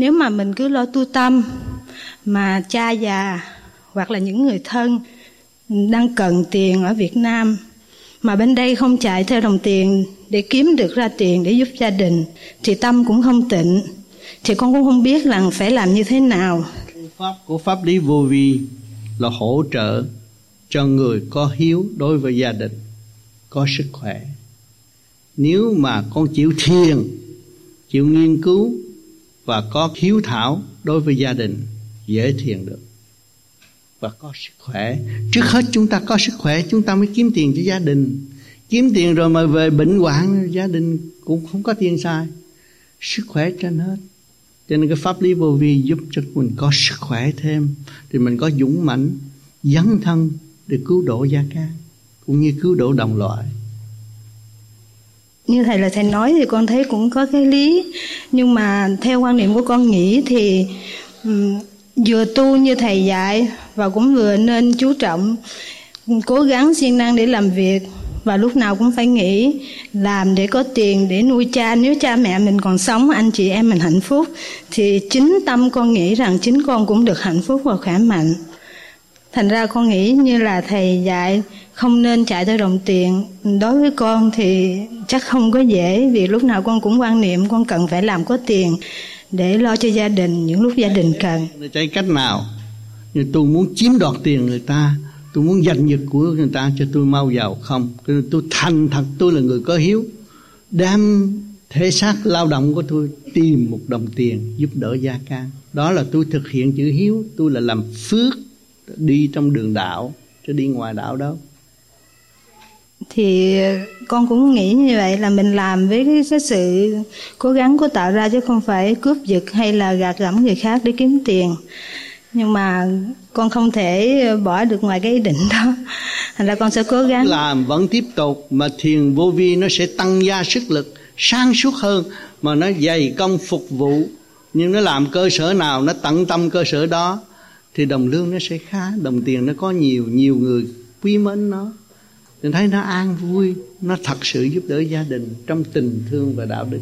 nếu mà mình cứ lo tu tâm, mà cha già hoặc là những người thân đang cần tiền ở Việt Nam, mà bên đây không chạy theo đồng tiền để kiếm được ra tiền để giúp gia đình, thì tâm cũng không tịnh. Thì con cũng không biết rằng phải làm như thế nào. Pháp của pháp lý vô vi là hỗ trợ cho người có hiếu đối với gia đình, có sức khỏe. Nếu mà con chịu thiền, chịu nghiên cứu và có hiếu thảo đối với gia đình dễ thiền được và có sức khỏe. Trước hết chúng ta có sức khỏe, chúng ta mới kiếm tiền cho gia đình. Kiếm tiền rồi mà về bệnh hoạn, gia đình cũng không có tiền sai sức khỏe trên hết. Cho nên cái pháp lý vô vi giúp cho mình có sức khỏe thêm, thì mình có dũng mãnh, dấn thân để cứu độ gia ca cũng như cứu độ đồng loại như thầy là thầy nói thì con thấy cũng có cái lý. Nhưng mà theo quan niệm của con nghĩ thì um, vừa tu như thầy dạy và cũng vừa nên chú trọng cố gắng siêng năng để làm việc và lúc nào cũng phải nghĩ làm để có tiền để nuôi cha. Nếu cha mẹ mình còn sống anh chị em mình hạnh phúc thì chính tâm con nghĩ rằng chính con cũng được hạnh phúc và khỏe mạnh. Thành ra con nghĩ như là thầy dạy không nên chạy theo đồng tiền. Đối với con thì chắc không có dễ vì lúc nào con cũng quan niệm con cần phải làm có tiền để lo cho gia đình những lúc gia đình cần. chạy. Cách nào? Như tôi muốn chiếm đoạt tiền người ta tôi muốn giành giật của người ta cho tôi mau giàu không? Tôi thành thật tôi là người có hiếu. Đem thể xác lao động của tôi tìm một đồng tiền giúp đỡ gia can. Đó là tôi thực hiện chữ hiếu. Tôi là làm phước đi trong đường đạo chứ đi ngoài đạo đâu thì con cũng nghĩ như vậy là mình làm với cái, cái sự cố gắng của tạo ra chứ không phải cướp giật hay là gạt gẫm người khác để kiếm tiền. Nhưng mà con không thể bỏ được ngoài cái ý định đó. Thành ra con sẽ cố gắng. làm vẫn tiếp tục mà thiền vô vi nó sẽ tăng gia sức lực sáng suốt hơn mà nó dày công phục vụ. Nhưng nó làm cơ sở nào nó tận tâm cơ sở đó thì đồng lương nó sẽ khá đồng tiền nó có nhiều nhiều người quý mến nó nên thấy nó an vui, nó thật sự giúp đỡ gia đình trong tình thương và đạo đức.